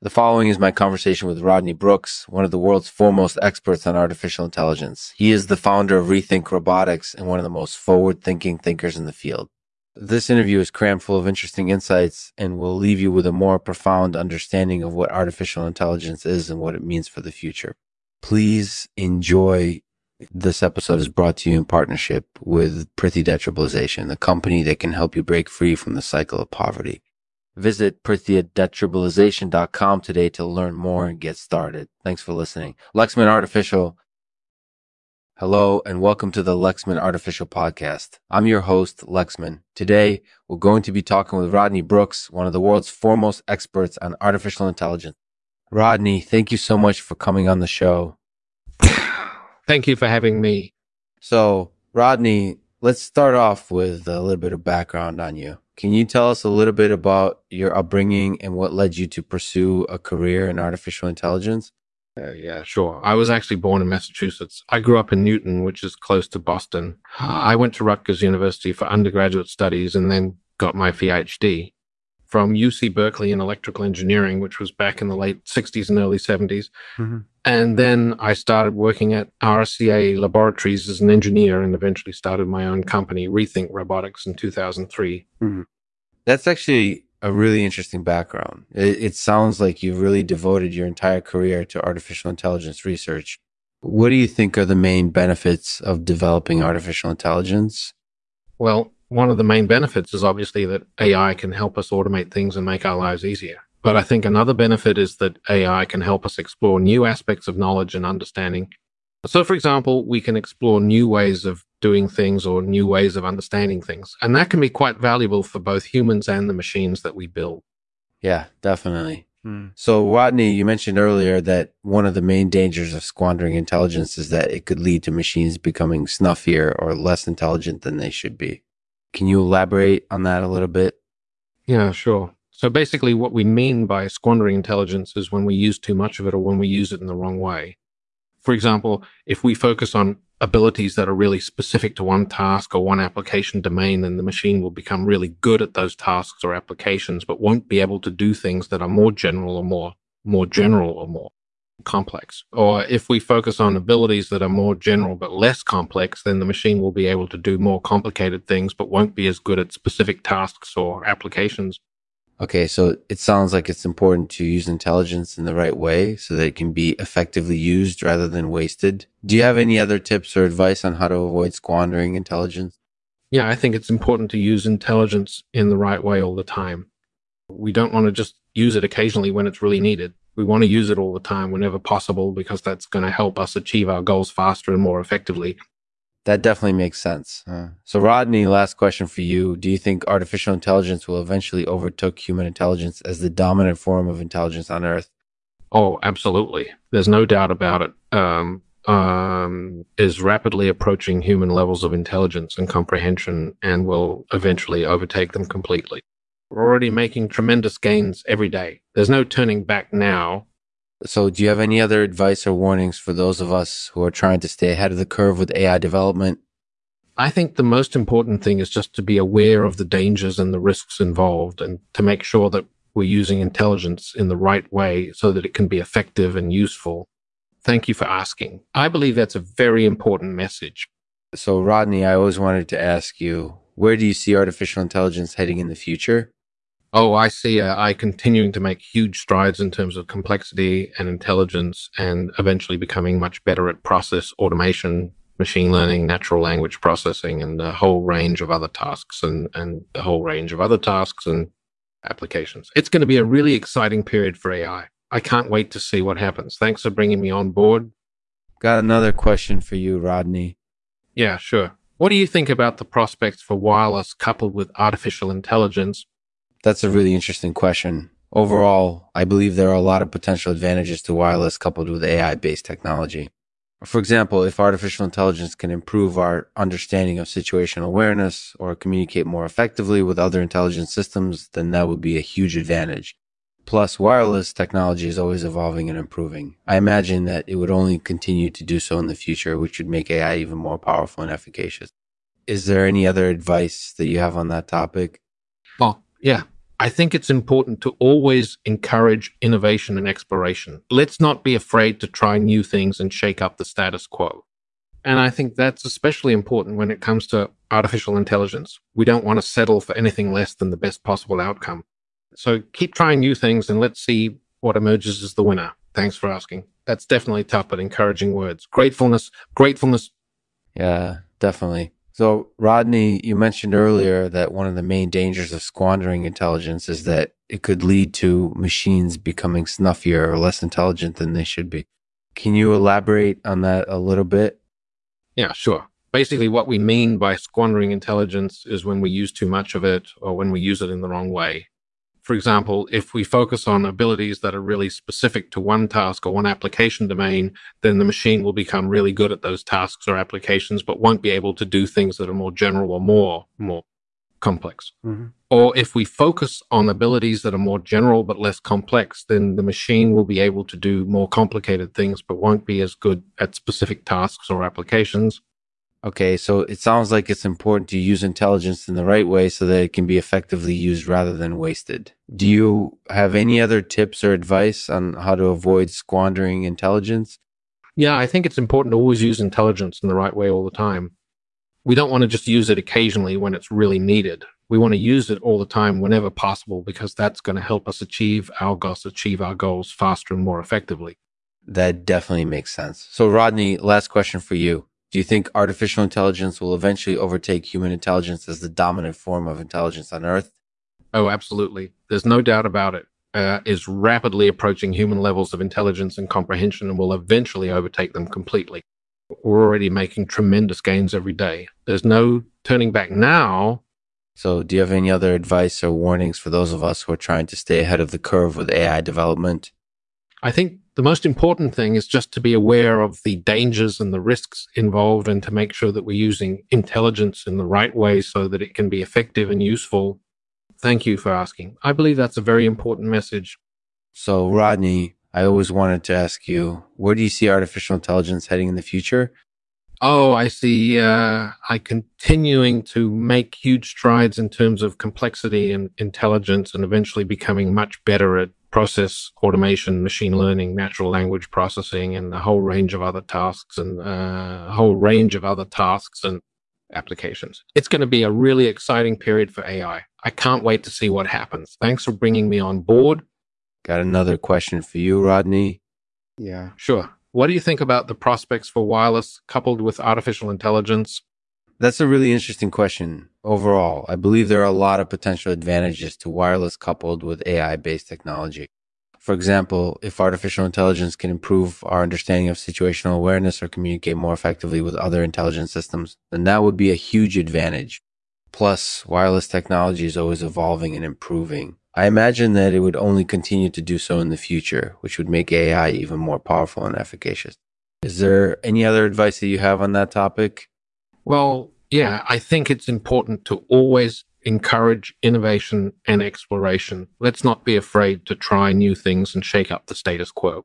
The following is my conversation with Rodney Brooks, one of the world's foremost experts on artificial intelligence. He is the founder of Rethink Robotics and one of the most forward thinking thinkers in the field. This interview is crammed full of interesting insights and will leave you with a more profound understanding of what artificial intelligence is and what it means for the future. Please enjoy. This episode is brought to you in partnership with Prithee Detribalization, the company that can help you break free from the cycle of poverty. Visit pritheadetribalization.com today to learn more and get started. Thanks for listening. Lexman Artificial. Hello and welcome to the Lexman Artificial Podcast. I'm your host, Lexman. Today, we're going to be talking with Rodney Brooks, one of the world's foremost experts on artificial intelligence. Rodney, thank you so much for coming on the show. Thank you for having me. So, Rodney, let's start off with a little bit of background on you. Can you tell us a little bit about your upbringing and what led you to pursue a career in artificial intelligence? Uh, yeah, sure. I was actually born in Massachusetts. I grew up in Newton, which is close to Boston. I went to Rutgers University for undergraduate studies and then got my PhD from UC Berkeley in electrical engineering, which was back in the late 60s and early 70s. Mm-hmm. And then I started working at RCA Laboratories as an engineer and eventually started my own company, Rethink Robotics, in 2003. Mm-hmm. That's actually a really interesting background. It, it sounds like you've really devoted your entire career to artificial intelligence research. What do you think are the main benefits of developing artificial intelligence? Well, one of the main benefits is obviously that AI can help us automate things and make our lives easier. But I think another benefit is that AI can help us explore new aspects of knowledge and understanding. So, for example, we can explore new ways of doing things or new ways of understanding things. And that can be quite valuable for both humans and the machines that we build. Yeah, definitely. Hmm. So, Rodney, you mentioned earlier that one of the main dangers of squandering intelligence is that it could lead to machines becoming snuffier or less intelligent than they should be. Can you elaborate on that a little bit? Yeah, sure. So basically, what we mean by squandering intelligence is when we use too much of it or when we use it in the wrong way. For example, if we focus on abilities that are really specific to one task or one application domain, then the machine will become really good at those tasks or applications, but won't be able to do things that are more general or more, more general or more complex. Or if we focus on abilities that are more general but less complex, then the machine will be able to do more complicated things but won't be as good at specific tasks or applications. Okay, so it sounds like it's important to use intelligence in the right way so that it can be effectively used rather than wasted. Do you have any other tips or advice on how to avoid squandering intelligence? Yeah, I think it's important to use intelligence in the right way all the time. We don't want to just use it occasionally when it's really needed. We want to use it all the time whenever possible because that's going to help us achieve our goals faster and more effectively. That definitely makes sense. Uh, so, Rodney, last question for you. Do you think artificial intelligence will eventually overtake human intelligence as the dominant form of intelligence on Earth? Oh, absolutely. There's no doubt about it. Um, um, is rapidly approaching human levels of intelligence and comprehension and will eventually overtake them completely. We're already making tremendous gains every day. There's no turning back now. So, do you have any other advice or warnings for those of us who are trying to stay ahead of the curve with AI development? I think the most important thing is just to be aware of the dangers and the risks involved and to make sure that we're using intelligence in the right way so that it can be effective and useful. Thank you for asking. I believe that's a very important message. So, Rodney, I always wanted to ask you where do you see artificial intelligence heading in the future? Oh, I see uh, AI continuing to make huge strides in terms of complexity and intelligence and eventually becoming much better at process automation, machine learning, natural language processing, and a whole range of other tasks and, and a whole range of other tasks and applications. It's going to be a really exciting period for AI. I can't wait to see what happens. Thanks for bringing me on board. Got another question for you, Rodney. Yeah, sure. What do you think about the prospects for wireless coupled with artificial intelligence that's a really interesting question. Overall, I believe there are a lot of potential advantages to wireless coupled with AI based technology. For example, if artificial intelligence can improve our understanding of situational awareness or communicate more effectively with other intelligent systems, then that would be a huge advantage. Plus, wireless technology is always evolving and improving. I imagine that it would only continue to do so in the future, which would make AI even more powerful and efficacious. Is there any other advice that you have on that topic? Well, yeah. I think it's important to always encourage innovation and exploration. Let's not be afraid to try new things and shake up the status quo. And I think that's especially important when it comes to artificial intelligence. We don't want to settle for anything less than the best possible outcome. So keep trying new things and let's see what emerges as the winner. Thanks for asking. That's definitely tough, but encouraging words. Gratefulness, gratefulness. Yeah, definitely. So, Rodney, you mentioned earlier that one of the main dangers of squandering intelligence is that it could lead to machines becoming snuffier or less intelligent than they should be. Can you elaborate on that a little bit? Yeah, sure. Basically, what we mean by squandering intelligence is when we use too much of it or when we use it in the wrong way. For example, if we focus on abilities that are really specific to one task or one application domain, then the machine will become really good at those tasks or applications, but won't be able to do things that are more general or more, more complex. Mm-hmm. Or if we focus on abilities that are more general but less complex, then the machine will be able to do more complicated things, but won't be as good at specific tasks or applications. Okay, so it sounds like it's important to use intelligence in the right way so that it can be effectively used rather than wasted. Do you have any other tips or advice on how to avoid squandering intelligence? Yeah, I think it's important to always use intelligence in the right way all the time. We don't want to just use it occasionally when it's really needed. We want to use it all the time whenever possible because that's going to help us achieve our goals, achieve our goals faster and more effectively. That definitely makes sense. So, Rodney, last question for you. Do you think artificial intelligence will eventually overtake human intelligence as the dominant form of intelligence on Earth? Oh, absolutely. There's no doubt about it. Uh, is rapidly approaching human levels of intelligence and comprehension and will eventually overtake them completely. We're already making tremendous gains every day. There's no turning back now. So, do you have any other advice or warnings for those of us who are trying to stay ahead of the curve with AI development? I think the most important thing is just to be aware of the dangers and the risks involved and to make sure that we're using intelligence in the right way so that it can be effective and useful. Thank you for asking. I believe that's a very important message. So, Rodney, I always wanted to ask you, where do you see artificial intelligence heading in the future? Oh, I see. Uh, I continuing to make huge strides in terms of complexity and intelligence, and eventually becoming much better at process automation, machine learning, natural language processing, and a whole range of other tasks and uh, a whole range of other tasks and applications. It's going to be a really exciting period for AI. I can't wait to see what happens. Thanks for bringing me on board. Got another question for you, Rodney. Yeah, sure. What do you think about the prospects for wireless coupled with artificial intelligence that's a really interesting question. Overall, I believe there are a lot of potential advantages to wireless coupled with AI based technology. For example, if artificial intelligence can improve our understanding of situational awareness or communicate more effectively with other intelligent systems, then that would be a huge advantage. Plus, wireless technology is always evolving and improving. I imagine that it would only continue to do so in the future, which would make AI even more powerful and efficacious. Is there any other advice that you have on that topic? Well, yeah, I think it's important to always encourage innovation and exploration. Let's not be afraid to try new things and shake up the status quo.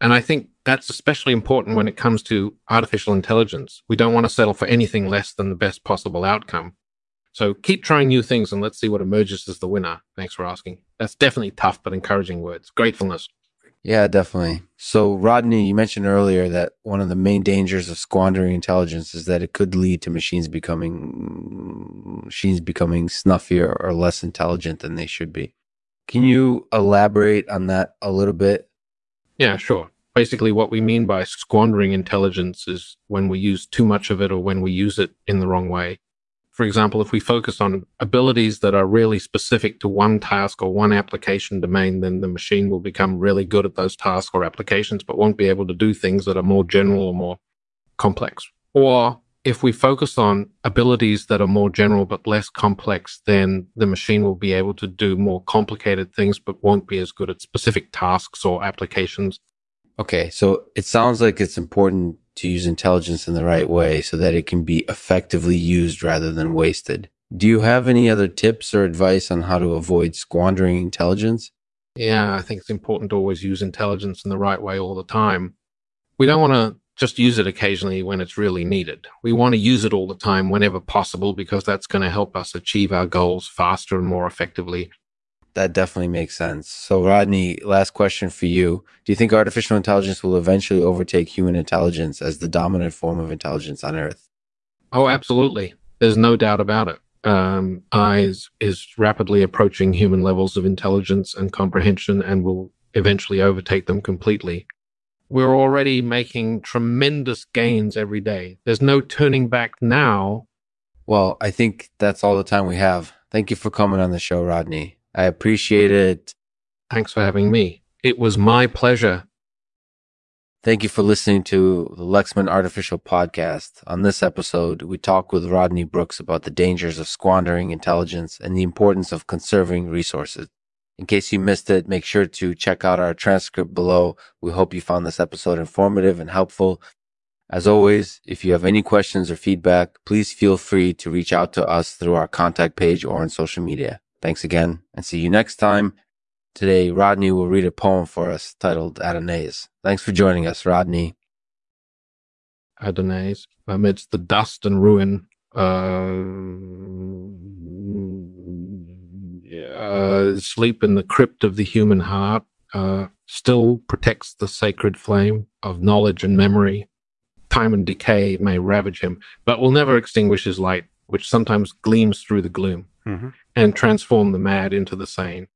And I think that's especially important when it comes to artificial intelligence. We don't want to settle for anything less than the best possible outcome. So keep trying new things and let's see what emerges as the winner. Thanks for asking. That's definitely tough but encouraging words. Gratefulness. Yeah, definitely. So, Rodney, you mentioned earlier that one of the main dangers of squandering intelligence is that it could lead to machines becoming machines becoming snuffier or less intelligent than they should be. Can you elaborate on that a little bit? Yeah, sure. Basically, what we mean by squandering intelligence is when we use too much of it or when we use it in the wrong way. For example, if we focus on abilities that are really specific to one task or one application domain, then the machine will become really good at those tasks or applications, but won't be able to do things that are more general or more complex. Or if we focus on abilities that are more general but less complex, then the machine will be able to do more complicated things, but won't be as good at specific tasks or applications. Okay, so it sounds like it's important to use intelligence in the right way so that it can be effectively used rather than wasted. Do you have any other tips or advice on how to avoid squandering intelligence? Yeah, I think it's important to always use intelligence in the right way all the time. We don't want to just use it occasionally when it's really needed. We want to use it all the time whenever possible because that's going to help us achieve our goals faster and more effectively. That definitely makes sense. So, Rodney, last question for you. Do you think artificial intelligence will eventually overtake human intelligence as the dominant form of intelligence on Earth? Oh, absolutely. There's no doubt about it. Um, AI is, is rapidly approaching human levels of intelligence and comprehension and will eventually overtake them completely. We're already making tremendous gains every day. There's no turning back now. Well, I think that's all the time we have. Thank you for coming on the show, Rodney. I appreciate it. Thanks for having me. It was my pleasure. Thank you for listening to the Lexman Artificial Podcast. On this episode, we talk with Rodney Brooks about the dangers of squandering intelligence and the importance of conserving resources. In case you missed it, make sure to check out our transcript below. We hope you found this episode informative and helpful. As always, if you have any questions or feedback, please feel free to reach out to us through our contact page or on social media. Thanks again and see you next time. Today, Rodney will read a poem for us titled Adonais. Thanks for joining us, Rodney. Adonais, amidst the dust and ruin, uh, uh, sleep in the crypt of the human heart, uh, still protects the sacred flame of knowledge and memory. Time and decay may ravage him, but will never extinguish his light, which sometimes gleams through the gloom Mm-hmm. And transform the mad into the sane.